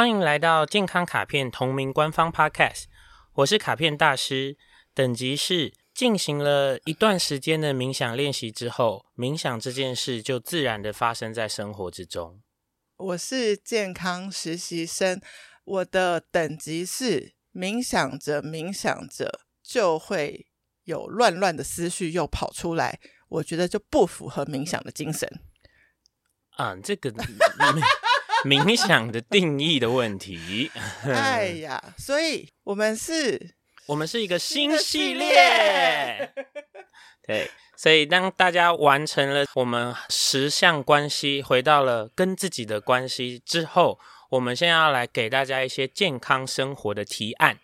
欢迎来到健康卡片同名官方 Podcast，我是卡片大师，等级是进行了一段时间的冥想练习之后，冥想这件事就自然的发生在生活之中。我是健康实习生，我的等级是冥想着冥想着就会有乱乱的思绪又跑出来，我觉得就不符合冥想的精神。啊，这个。冥想的定义的问题。哎呀，所以我们是，我们是一个新系列。对，所以当大家完成了我们十项关系，回到了跟自己的关系之后，我们现在要来给大家一些健康生活的提案，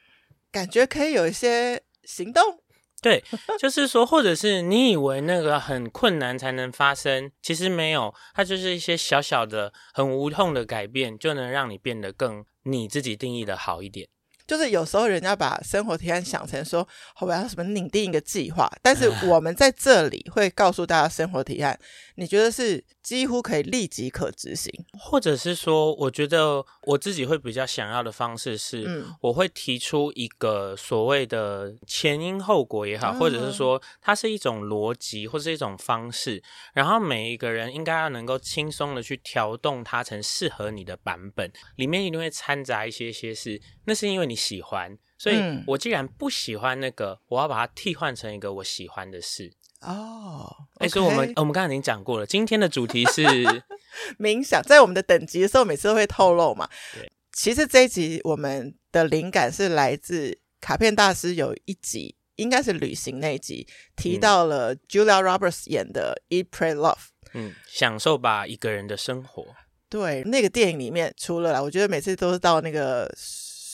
感觉可以有一些行动。对，就是说，或者是你以为那个很困难才能发生，其实没有，它就是一些小小的、很无痛的改变，就能让你变得更你自己定义的好一点。就是有时候人家把生活提案想成说，我要什么拟定一个计划，但是我们在这里会告诉大家生活提案，你觉得是几乎可以立即可执行，或者是说，我觉得我自己会比较想要的方式是，嗯，我会提出一个所谓的前因后果也好，或者是说它是一种逻辑或是一种方式，然后每一个人应该要能够轻松的去调动它成适合你的版本，里面一定会掺杂一些些事，那是因为你。喜欢，所以我既然不喜欢那个，我要把它替换成一个我喜欢的事。哦，哎，所以我们我们刚才已经讲过了，今天的主题是 冥想。在我们的等级的时候，每次都会透露嘛。对，其实这一集我们的灵感是来自卡片大师有一集，应该是旅行那一集，提到了 Julia Roberts 演的《Eat, Pray, Love》。嗯，享受吧，一个人的生活。对，那个电影里面，除了啦，我觉得每次都是到那个。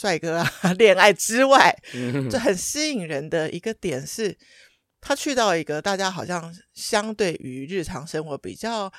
帅哥啊，恋爱之外，就很吸引人的一个点是，他去到一个大家好像相对于日常生活比较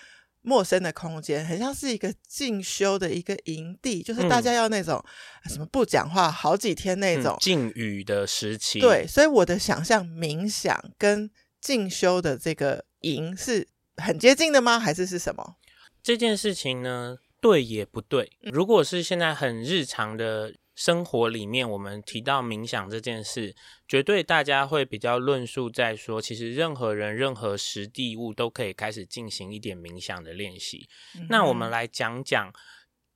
陌生的空间，很像是一个进修的一个营地，就是大家要那种什么不讲话好几天那种禁语的时期。对，所以我的想象，冥想跟进修的这个营是很接近的吗？还是是什么？这件事情呢，对也不对。如果是现在很日常的。生活里面，我们提到冥想这件事，绝对大家会比较论述在说，其实任何人、任何实地物都可以开始进行一点冥想的练习。嗯、那我们来讲讲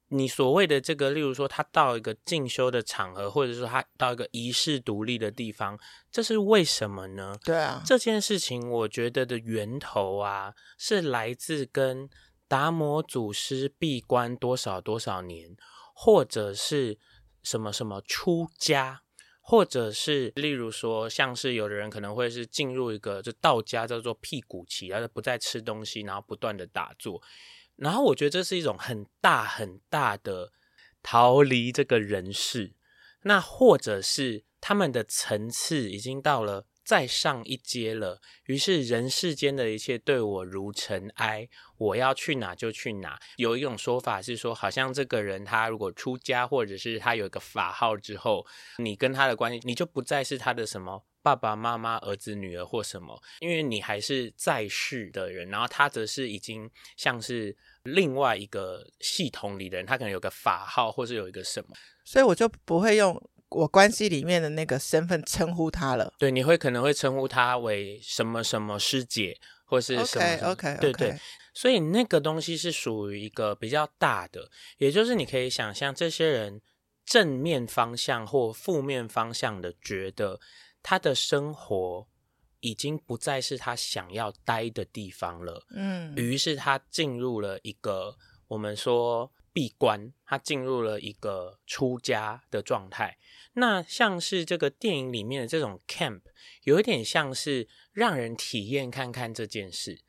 你所谓的这个，例如说他到一个进修的场合，或者说他到一个仪式独立的地方，这是为什么呢？对啊，这件事情我觉得的源头啊，是来自跟达摩祖师闭关多少多少年，或者是。什么什么出家，或者是例如说，像是有的人可能会是进入一个就道家叫做辟谷期，然后不再吃东西，然后不断的打坐，然后我觉得这是一种很大很大的逃离这个人世，那或者是他们的层次已经到了。再上一阶了，于是人世间的一切对我如尘埃，我要去哪就去哪。有一种说法是说，好像这个人他如果出家，或者是他有一个法号之后，你跟他的关系，你就不再是他的什么爸爸妈妈、儿子、女儿或什么，因为你还是在世的人，然后他则是已经像是另外一个系统里的人，他可能有个法号，或是有一个什么，所以我就不会用。我关系里面的那个身份称呼他了，对，你会可能会称呼他为什么什么师姐，或是什么什么，OK OK，对对，所以那个东西是属于一个比较大的，也就是你可以想象这些人正面方向或负面方向的觉得他的生活已经不再是他想要待的地方了，嗯，于是他进入了一个我们说。闭关，他进入了一个出家的状态。那像是这个电影里面的这种 camp，有一点像是让人体验看看这件事。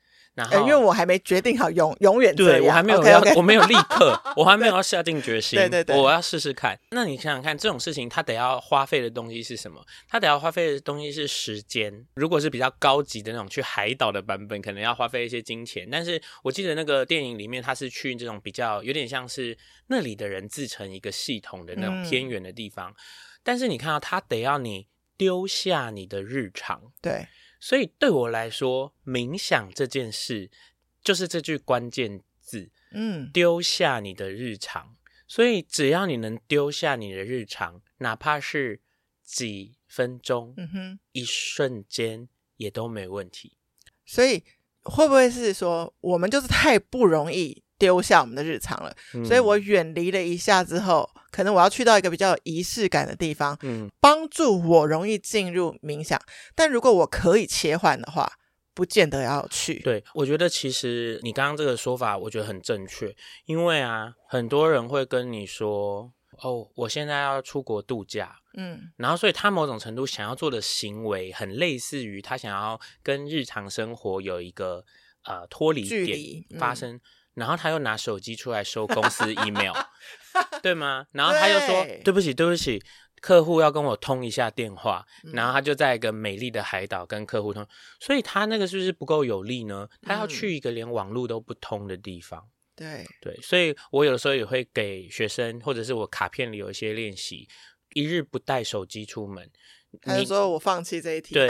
然后，因为我还没决定好永永远对我还没有 okay, okay 我没有立刻，我还没有 要下定决心。对对对，我要试试看。那你想想看，这种事情他得要花费的东西是什么？他得要花费的东西是时间。如果是比较高级的那种去海岛的版本，可能要花费一些金钱。但是我记得那个电影里面，他是去这种比较有点像是那里的人自成一个系统的那种偏远的地方。嗯、但是你看到他得要你丢下你的日常，对。所以对我来说，冥想这件事就是这句关键字，嗯，丢下你的日常。所以只要你能丢下你的日常，哪怕是几分钟，嗯哼，一瞬间也都没问题。所以会不会是说，我们就是太不容易丢下我们的日常了？嗯，所以我远离了一下之后。可能我要去到一个比较有仪式感的地方，嗯，帮助我容易进入冥想。但如果我可以切换的话，不见得要去。对，我觉得其实你刚刚这个说法，我觉得很正确。因为啊，很多人会跟你说：“哦，我现在要出国度假。”嗯，然后所以他某种程度想要做的行为，很类似于他想要跟日常生活有一个呃脱离点发生。然后他又拿手机出来收公司 email，对吗？然后他又说对：“对不起，对不起，客户要跟我通一下电话。嗯”然后他就在一个美丽的海岛跟客户通，所以他那个是不是不够有力呢？他要去一个连网络都不通的地方。对对，所以我有的时候也会给学生，或者是我卡片里有一些练习：一日不带手机出门。他就说我放弃这一题。对，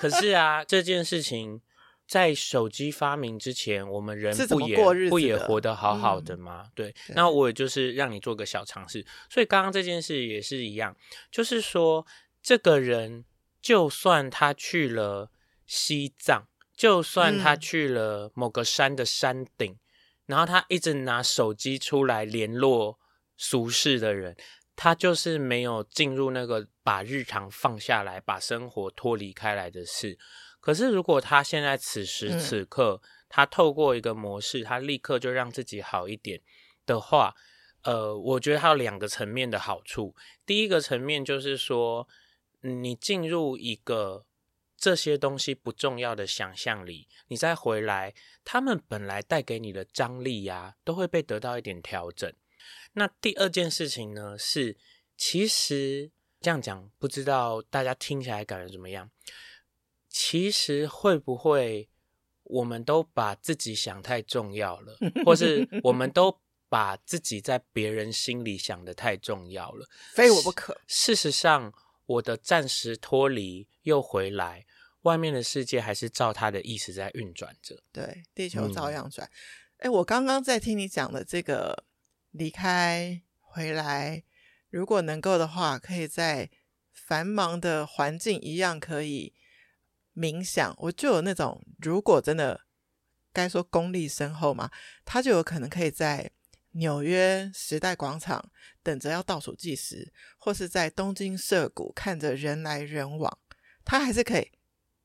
可是啊，这件事情。在手机发明之前，我们人不也不也活得好好的吗？嗯、对，那我也就是让你做个小尝试。所以刚刚这件事也是一样，就是说，这个人就算他去了西藏，就算他去了某个山的山顶，嗯、然后他一直拿手机出来联络俗世的人，他就是没有进入那个把日常放下来，把生活脱离开来的事。可是，如果他现在此时此刻，嗯，他透过一个模式，他立刻就让自己好一点的话，呃，我觉得他有两个层面的好处。第一个层面就是说，你进入一个这些东西不重要的想象里，你再回来，他们本来带给你的张力呀，都会被得到一点调整。那第二件事情呢，是其实这样讲，不知道大家听起来感觉怎么样？其实会不会，我们都把自己想太重要了，或是我们都把自己在别人心里想的太重要了，非我不可。事实上，我的暂时脱离又回来，外面的世界还是照他的意思在运转着。对，地球照样转。哎、嗯，我刚刚在听你讲的这个离开回来，如果能够的话，可以在繁忙的环境一样可以。冥想，我就有那种，如果真的该说功力深厚嘛，他就有可能可以在纽约时代广场等着要倒数计时，或是在东京涩谷看着人来人往，他还是可以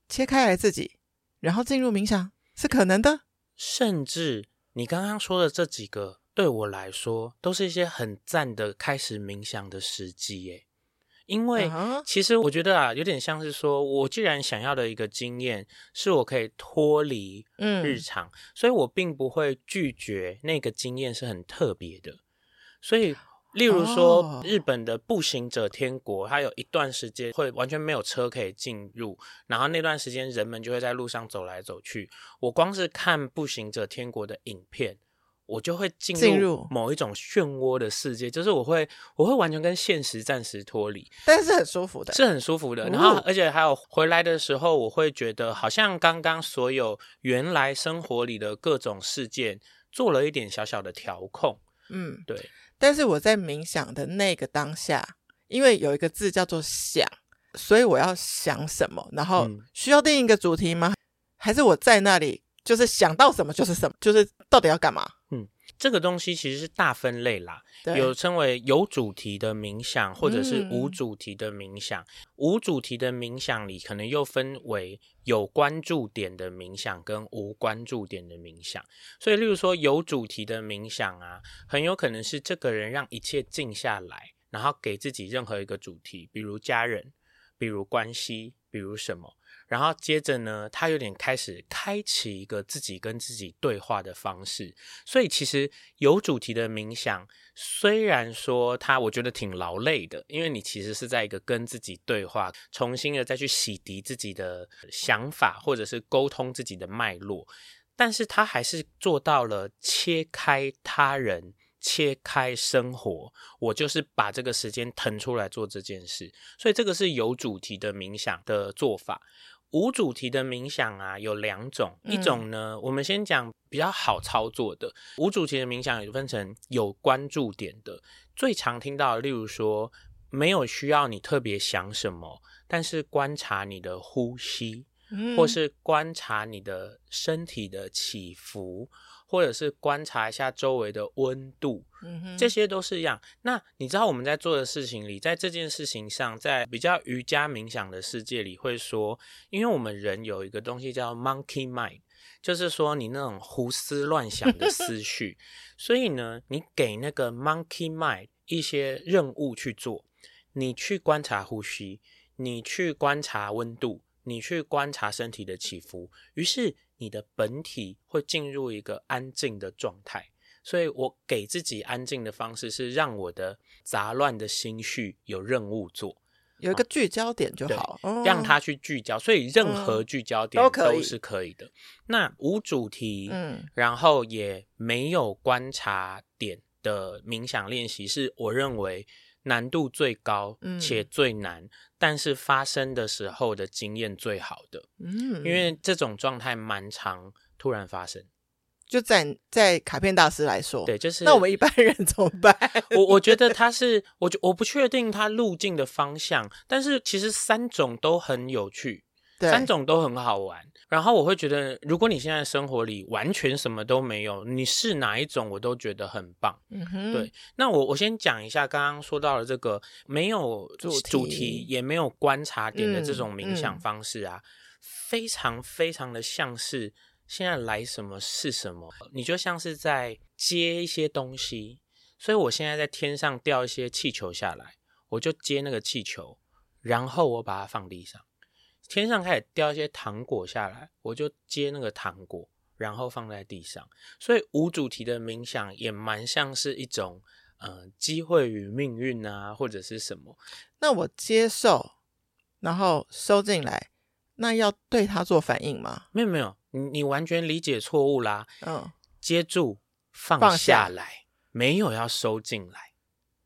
切开来自己，然后进入冥想，是可能的。甚至你刚刚说的这几个，对我来说都是一些很赞的开始冥想的时机耶。因为其实我觉得啊，有点像是说，我既然想要的一个经验是我可以脱离日常，嗯，所以我并不会拒绝那个经验是很特别的。所以，例如说日本的步行者天国，它有一段时间会完全没有车可以进入，然后那段时间人们就会在路上走来走去。我光是看步行者天国的影片。我就会进入某一种漩涡的世界，就是我会我会完全跟现实暂时脱离，但是很舒服的，是很舒服的。然后，而且还有回来的时候，我会觉得好像刚刚所有原来生活里的各种事件做了一点小小的调控。嗯，对。但是我在冥想的那个当下，因为有一个字叫做想，所以我要想什么，然后需要定一个主题吗？还是我在那里就是想到什么就是什么，就是到底要干嘛？嗯这个东西其实是大分类啦，对有称为有主题的冥想，或者是无主题的冥想。嗯、无主题的冥想里，可能又分为有关注点的冥想跟无关注点的冥想。所以，例如说有主题的冥想啊，很有可能是这个人让一切静下来，然后给自己任何一个主题，比如家人，比如关系，比如什么。然后接着呢，他有点开始开启一个自己跟自己对话的方式。所以其实有主题的冥想，虽然说他我觉得挺劳累的，因为你其实是在一个跟自己对话，重新的再去洗涤自己的想法，或者是沟通自己的脉络。但是他还是做到了切开他人，切开生活。我就是把这个时间腾出来做这件事。所以这个是有主题的冥想的做法。无主题的冥想啊，有两种，一种呢，嗯、我们先讲比较好操作的。无主题的冥想也分成有关注点的，最常听到的，例如说，没有需要你特别想什么，但是观察你的呼吸，嗯、或是观察你的身体的起伏。或者是观察一下周围的温度，嗯哼，这些都是一样。那你知道我们在做的事情里，在这件事情上，在比较瑜伽冥想的世界里，会说，因为我们人有一个东西叫 monkey mind，就是说你那种胡思乱想的思 绪，所以呢，你给那个 monkey mind 一些任务去做，你去观察呼吸，你去观察温度，你去观察身体的起伏，于是。你的本体会进入一个安静的状态，所以我给自己安静的方式是让我的杂乱的心绪有任务做，有一个聚焦点就好，哦、让它去聚焦。所以任何聚焦点都是可以的。嗯、那无主题，嗯，然后也没有观察点的冥想练习，是我认为。难度最高且最难，嗯、但是发生的时候的经验最好的，嗯，因为这种状态蛮常突然发生。就在在卡片大师来说，对，就是那我们一般人怎么办？我我觉得他是，我我不确定他路径的方向，但是其实三种都很有趣。三种都很好玩，然后我会觉得，如果你现在生活里完全什么都没有，你是哪一种我都觉得很棒。嗯哼，对。那我我先讲一下刚刚说到的这个没有主题，主题也没有观察点的这种冥想方式啊，嗯嗯、非常非常的像是现在来什么是什么，你就像是在接一些东西。所以我现在在天上掉一些气球下来，我就接那个气球，然后我把它放地上。天上开始掉一些糖果下来，我就接那个糖果，然后放在地上。所以无主题的冥想也蛮像是一种，呃，机会与命运啊，或者是什么。那我接受，然后收进来，那要对它做反应吗？没有没有，你你完全理解错误啦。嗯，接住放下来，下没有要收进来。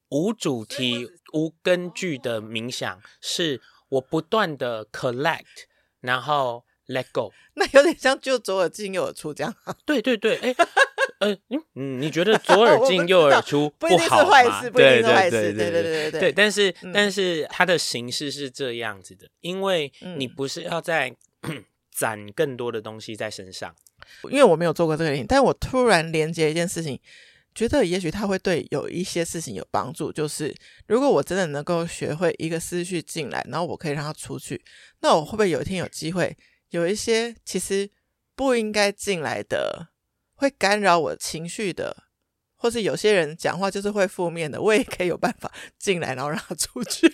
无主题、无根据的冥想是。我不断的 collect，然后 let go，那有点像就左耳进右耳出这样。对对对，哎，呃，嗯，你觉得左耳 进右耳出不好吗？不一定是坏事，不一定是坏事，对对对对对。对，但是但是它的形式是这样子的，因为你不是要在 攒更多的东西在身上，因为我没有做过这个事情，但我突然连接一件事情。觉得也许他会对有一些事情有帮助，就是如果我真的能够学会一个思绪进来，然后我可以让它出去，那我会不会有一天有机会有一些其实不应该进来的，会干扰我情绪的？或是有些人讲话就是会负面的，我也可以有办法 进来，然后让他出去。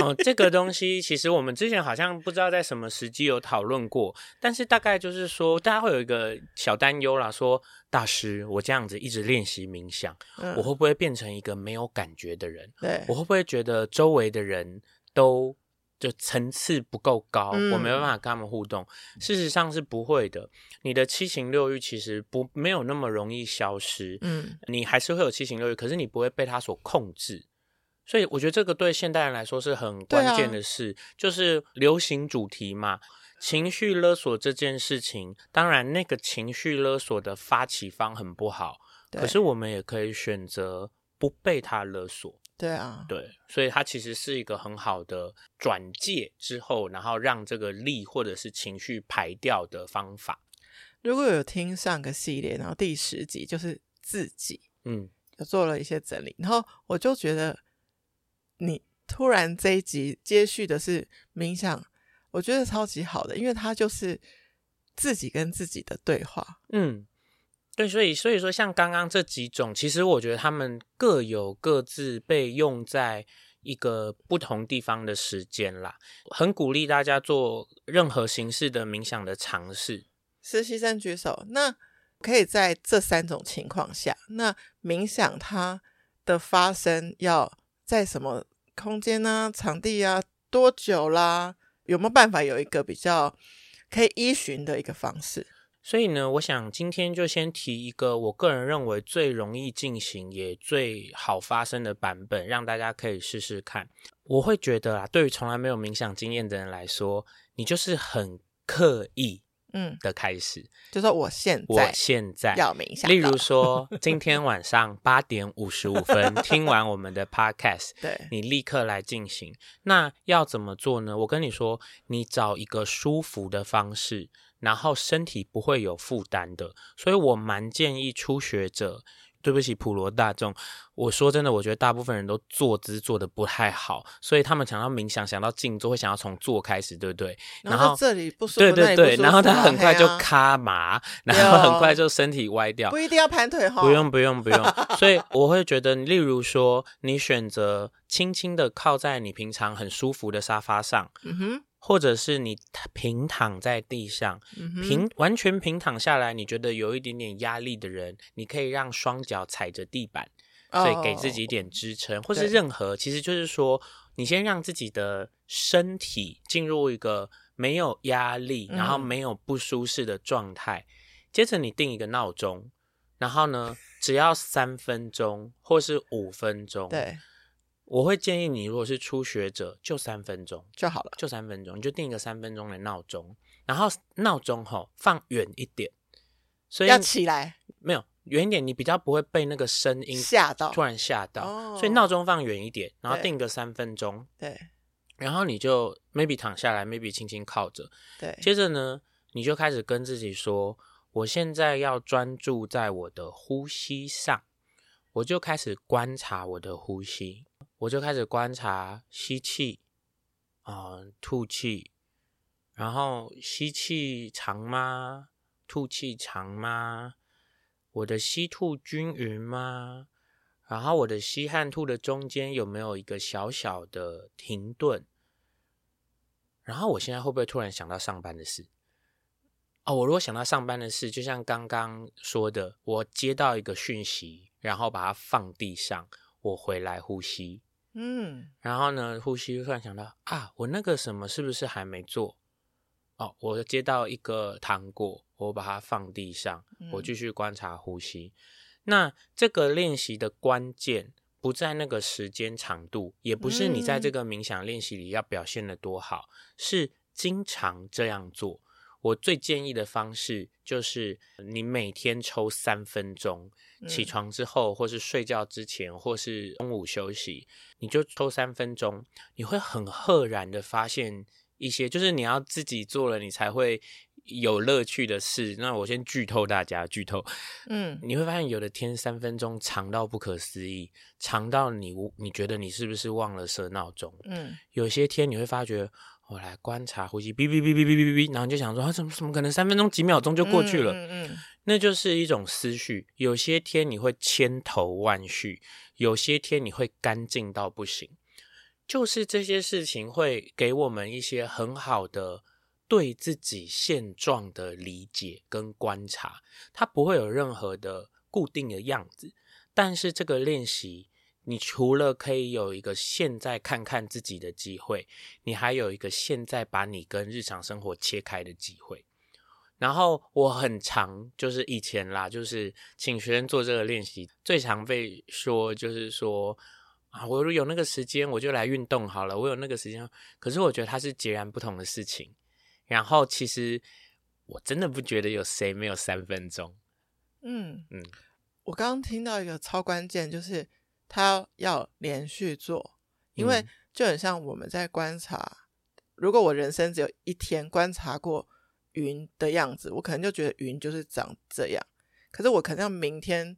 哦，这个东西其实我们之前好像不知道在什么时机有讨论过，但是大概就是说，大家会有一个小担忧啦，说大师，我这样子一直练习冥想，嗯、我会不会变成一个没有感觉的人？对，我会不会觉得周围的人都？就层次不够高，嗯、我没办法跟他们互动。事实上是不会的，你的七情六欲其实不没有那么容易消失。嗯，你还是会有七情六欲，可是你不会被它所控制。所以我觉得这个对现代人来说是很关键的事，啊、就是流行主题嘛，情绪勒索这件事情。当然，那个情绪勒索的发起方很不好，可是我们也可以选择不被他勒索。对啊，对，所以它其实是一个很好的转介之后，然后让这个力或者是情绪排掉的方法。如果有听上个系列，然后第十集就是自己，嗯，有做了一些整理，然后我就觉得你突然这一集接续的是冥想，我觉得超级好的，因为它就是自己跟自己的对话，嗯。对，所以所以说，像刚刚这几种，其实我觉得他们各有各自被用在一个不同地方的时间啦。很鼓励大家做任何形式的冥想的尝试。实习生举手，那可以在这三种情况下，那冥想它的发生要在什么空间呢？场地啊？多久啦？有没有办法有一个比较可以依循的一个方式？所以呢，我想今天就先提一个我个人认为最容易进行也最好发生的版本，让大家可以试试看。我会觉得啊，对于从来没有冥想经验的人来说，你就是很刻意嗯的开始，嗯、就说我现在我现在要冥想。例如说，今天晚上八点五十五分 听完我们的 podcast，对，你立刻来进行。那要怎么做呢？我跟你说，你找一个舒服的方式。然后身体不会有负担的，所以我蛮建议初学者，对不起普罗大众，我说真的，我觉得大部分人都坐姿做的不太好，所以他们想要冥想，想到静坐，会想要从坐开始，对不对？然后，这里不舒服，对对对，啊、然后他很快就卡麻，然后很快就身体歪掉，不一定要盘腿哈，不用不用不用，所以我会觉得，例如说，你选择轻轻的靠在你平常很舒服的沙发上，嗯哼。或者是你平躺在地上，嗯、平完全平躺下来，你觉得有一点点压力的人，你可以让双脚踩着地板，所以给自己一点支撑，哦、或是任何，其实就是说，你先让自己的身体进入一个没有压力，然后没有不舒适的状态，嗯、接着你定一个闹钟，然后呢，只要三分钟或是五分钟，对。我会建议你，如果是初学者，就三分钟就好了，就三分钟，你就定一个三分钟的闹钟，然后闹钟吼放远一点，所以要起来没有远一点，你比较不会被那个声音吓到，突然吓到，所以闹钟放远一点，然后定个三分钟，对，然后你就 maybe 躺下来，maybe 轻轻靠着，对，接着呢，你就开始跟自己说，我现在要专注在我的呼吸上，我就开始观察我的呼吸。我就开始观察吸气，啊、吐气，然后吸气长吗？吐气长吗？我的吸吐均匀吗？然后我的吸和吐的中间有没有一个小小的停顿？然后我现在会不会突然想到上班的事？哦，我如果想到上班的事，就像刚刚说的，我接到一个讯息，然后把它放地上，我回来呼吸。嗯，然后呢，呼吸突然想到啊，我那个什么是不是还没做？哦，我接到一个糖果，我把它放地上，我继续观察呼吸。嗯、那这个练习的关键不在那个时间长度，也不是你在这个冥想练习里要表现的多好，嗯、是经常这样做。我最建议的方式就是你每天抽三分钟，起床之后，或是睡觉之前，或是中午休息，你就抽三分钟，你会很赫然的发现一些，就是你要自己做了，你才会有乐趣的事。那我先剧透大家，剧透，嗯，你会发现有的天三分钟长到不可思议，长到你你觉得你是不是忘了设闹钟？嗯，有些天你会发觉。我来观察呼吸，哔哔哔哔哔哔哔，然后你就想说，啊，怎么怎么可能三分钟几秒钟就过去了？嗯嗯，那就是一种思绪。有些天你会千头万绪，有些天你会干净到不行。就是这些事情会给我们一些很好的对自己现状的理解跟观察，它不会有任何的固定的样子，但是这个练习。你除了可以有一个现在看看自己的机会，你还有一个现在把你跟日常生活切开的机会。然后我很常就是以前啦，就是请学生做这个练习，最常被说就是说啊，我如果有那个时间，我就来运动好了。我有那个时间，可是我觉得它是截然不同的事情。然后其实我真的不觉得有谁没有三分钟。嗯嗯，我刚刚听到一个超关键就是。他要连续做，因为就很像我们在观察。嗯、如果我人生只有一天观察过云的样子，我可能就觉得云就是长这样。可是我可能要明天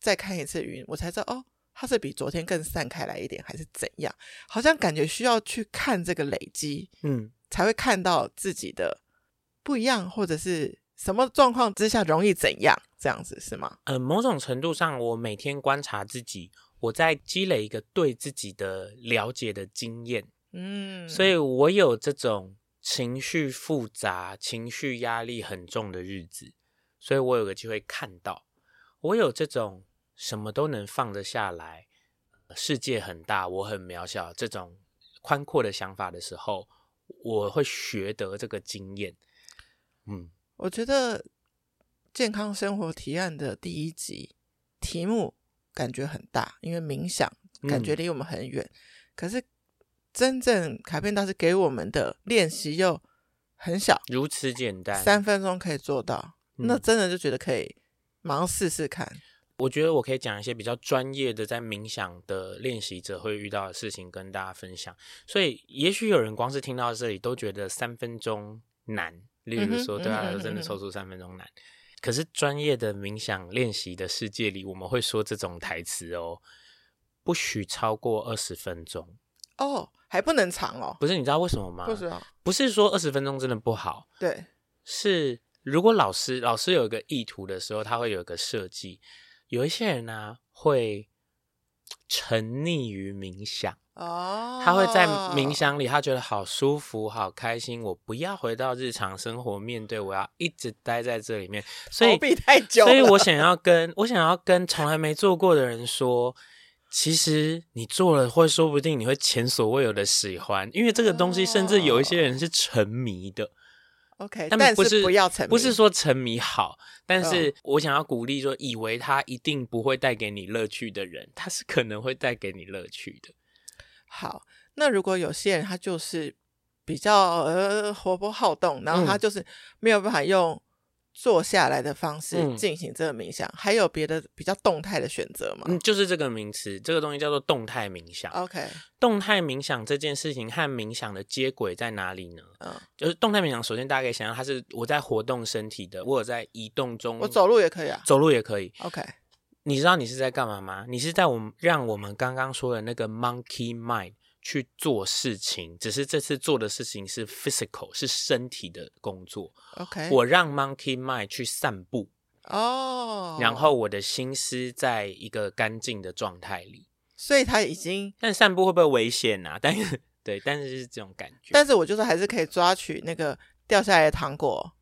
再看一次云，我才知道哦，它是比昨天更散开来一点，还是怎样？好像感觉需要去看这个累积，嗯，才会看到自己的不一样，或者是什么状况之下容易怎样，这样子是吗？呃，某种程度上，我每天观察自己，我在积累一个对自己的了解的经验，嗯，所以我有这种情绪复杂、情绪压力很重的日子，所以我有个机会看到。我有这种什么都能放得下来，世界很大，我很渺小，这种宽阔的想法的时候，我会学得这个经验。嗯，我觉得健康生活提案的第一集题目感觉很大，因为冥想感觉离我们很远，嗯、可是真正卡片大师给我们的练习又很小，如此简单，三分钟可以做到，嗯、那真的就觉得可以。马上试试看。我觉得我可以讲一些比较专业的在冥想的练习者会遇到的事情跟大家分享。所以，也许有人光是听到这里都觉得三分钟难，例如说对他来说真的抽出三分钟难。可是，专业的冥想练习的世界里，我们会说这种台词哦，不许超过二十分钟哦，还不能长哦。不是，你知道为什么吗？不知道。不是说二十分钟真的不好，对，是。如果老师老师有一个意图的时候，他会有一个设计。有一些人呢、啊，会沉溺于冥想哦，他会在冥想里，他觉得好舒服、好开心。我不要回到日常生活面对，我要一直待在这里面。所以太久，所以我想要跟我想要跟从来没做过的人说，其实你做了，会说不定你会前所未有的喜欢，因为这个东西甚至有一些人是沉迷的。OK，但不是，是不要沉迷，不是说沉迷好，但是我想要鼓励说，以为他一定不会带给你乐趣的人，他是可能会带给你乐趣的。好，那如果有些人他就是比较呃活泼好动，然后他就是没有办法用。坐下来的方式进行这个冥想，嗯、还有别的比较动态的选择吗？嗯，就是这个名词，这个东西叫做动态冥想。OK，动态冥想这件事情和冥想的接轨在哪里呢？嗯，就是动态冥想，首先大家可以想象，它是我在活动身体的，我有在移动中，我走路也可以啊，走路也可以。OK，你知道你是在干嘛吗？你是在我们让我们刚刚说的那个 monkey mind。去做事情，只是这次做的事情是 physical，是身体的工作。OK，我让 monkey mind 去散步哦，oh. 然后我的心思在一个干净的状态里，所以他已经，但散步会不会危险啊？但是对，但是是这种感觉。但是我就是还是可以抓取那个掉下来的糖果，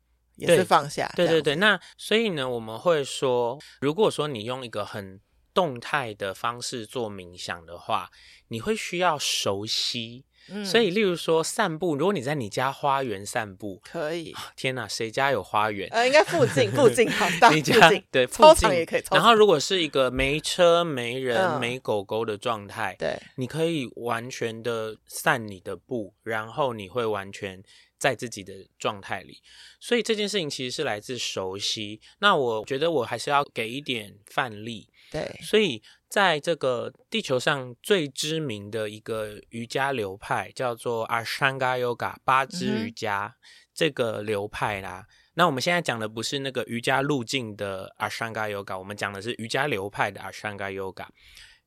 也是放下。对对对，那所以呢，我们会说，如果说你用一个很动态的方式做冥想的话，你会需要熟悉。嗯，所以例如说散步，如果你在你家花园散步，可以。天哪，谁家有花园？呃，应该附近，附近好 大，你家附近对，操场也可以。然后如果是一个没车、没人、嗯、没狗狗的状态，对，你可以完全的散你的步，然后你会完全在自己的状态里。所以这件事情其实是来自熟悉。那我觉得我还是要给一点范例。对，所以在这个地球上最知名的一个瑜伽流派叫做 Ashtanga Yoga 八支瑜伽，嗯、这个流派啦。那我们现在讲的不是那个瑜伽路径的 Ashtanga Yoga，我们讲的是瑜伽流派的 Ashtanga Yoga，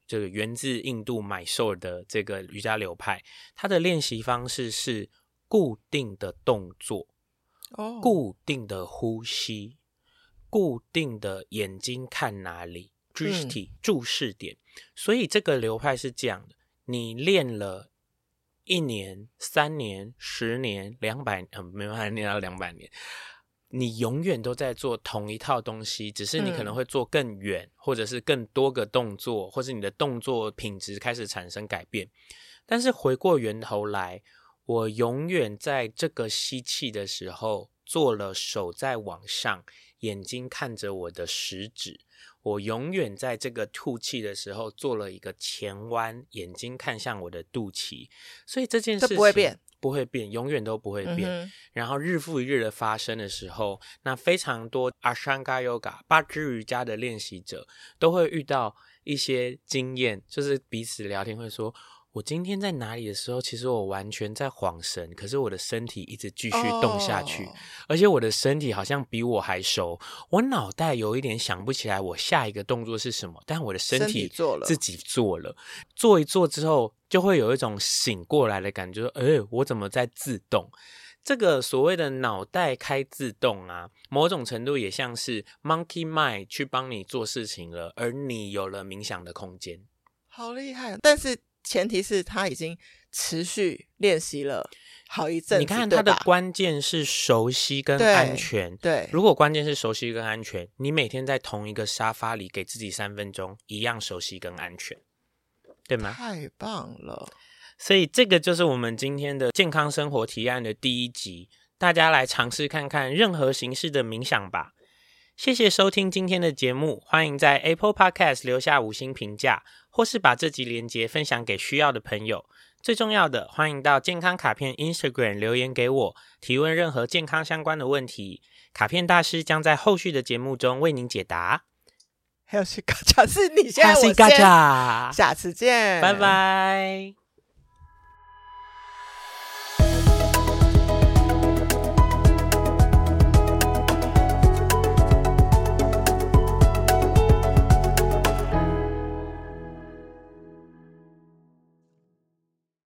这个源自印度 Mysore 的这个瑜伽流派，它的练习方式是固定的动作，哦，固定的呼吸，固定的眼睛看哪里。具体注视点，所以这个流派是这样的：你练了一年、三年、十年、两百，嗯、呃，没办法练到两百年，你永远都在做同一套东西，只是你可能会做更远，嗯、或者是更多个动作，或是你的动作品质开始产生改变。但是回过源头来，我永远在这个吸气的时候做了手在往上，眼睛看着我的食指。我永远在这个吐气的时候做了一个前弯，眼睛看向我的肚脐，所以这件事情不会变，不会变，永远都不会变。嗯、然后日复一日的发生的时候，那非常多 Ashtanga Yoga 八支瑜伽的练习者都会遇到一些经验，就是彼此聊天会说。我今天在哪里的时候，其实我完全在恍神，可是我的身体一直继续动下去，哦、而且我的身体好像比我还熟，我脑袋有一点想不起来我下一个动作是什么，但我的身体做了，自己做了，做一做之后，就会有一种醒过来的感觉，哎，我怎么在自动？这个所谓的脑袋开自动啊，某种程度也像是 Monkey Mind 去帮你做事情了，而你有了冥想的空间，好厉害，但是。前提是他已经持续练习了好一阵子。你看他的关键是熟悉跟安全。对，对，如果关键是熟悉跟安全，你每天在同一个沙发里给自己三分钟，一样熟悉跟安全，对吗？太棒了！所以这个就是我们今天的健康生活提案的第一集，大家来尝试看看任何形式的冥想吧。谢谢收听今天的节目，欢迎在 Apple Podcast 留下五星评价，或是把这集连接分享给需要的朋友。最重要的，欢迎到健康卡片 Instagram 留言给我，提问任何健康相关的问题，卡片大师将在后续的节目中为您解答。还有是嘎 恰是你现在我先，下次见，拜拜。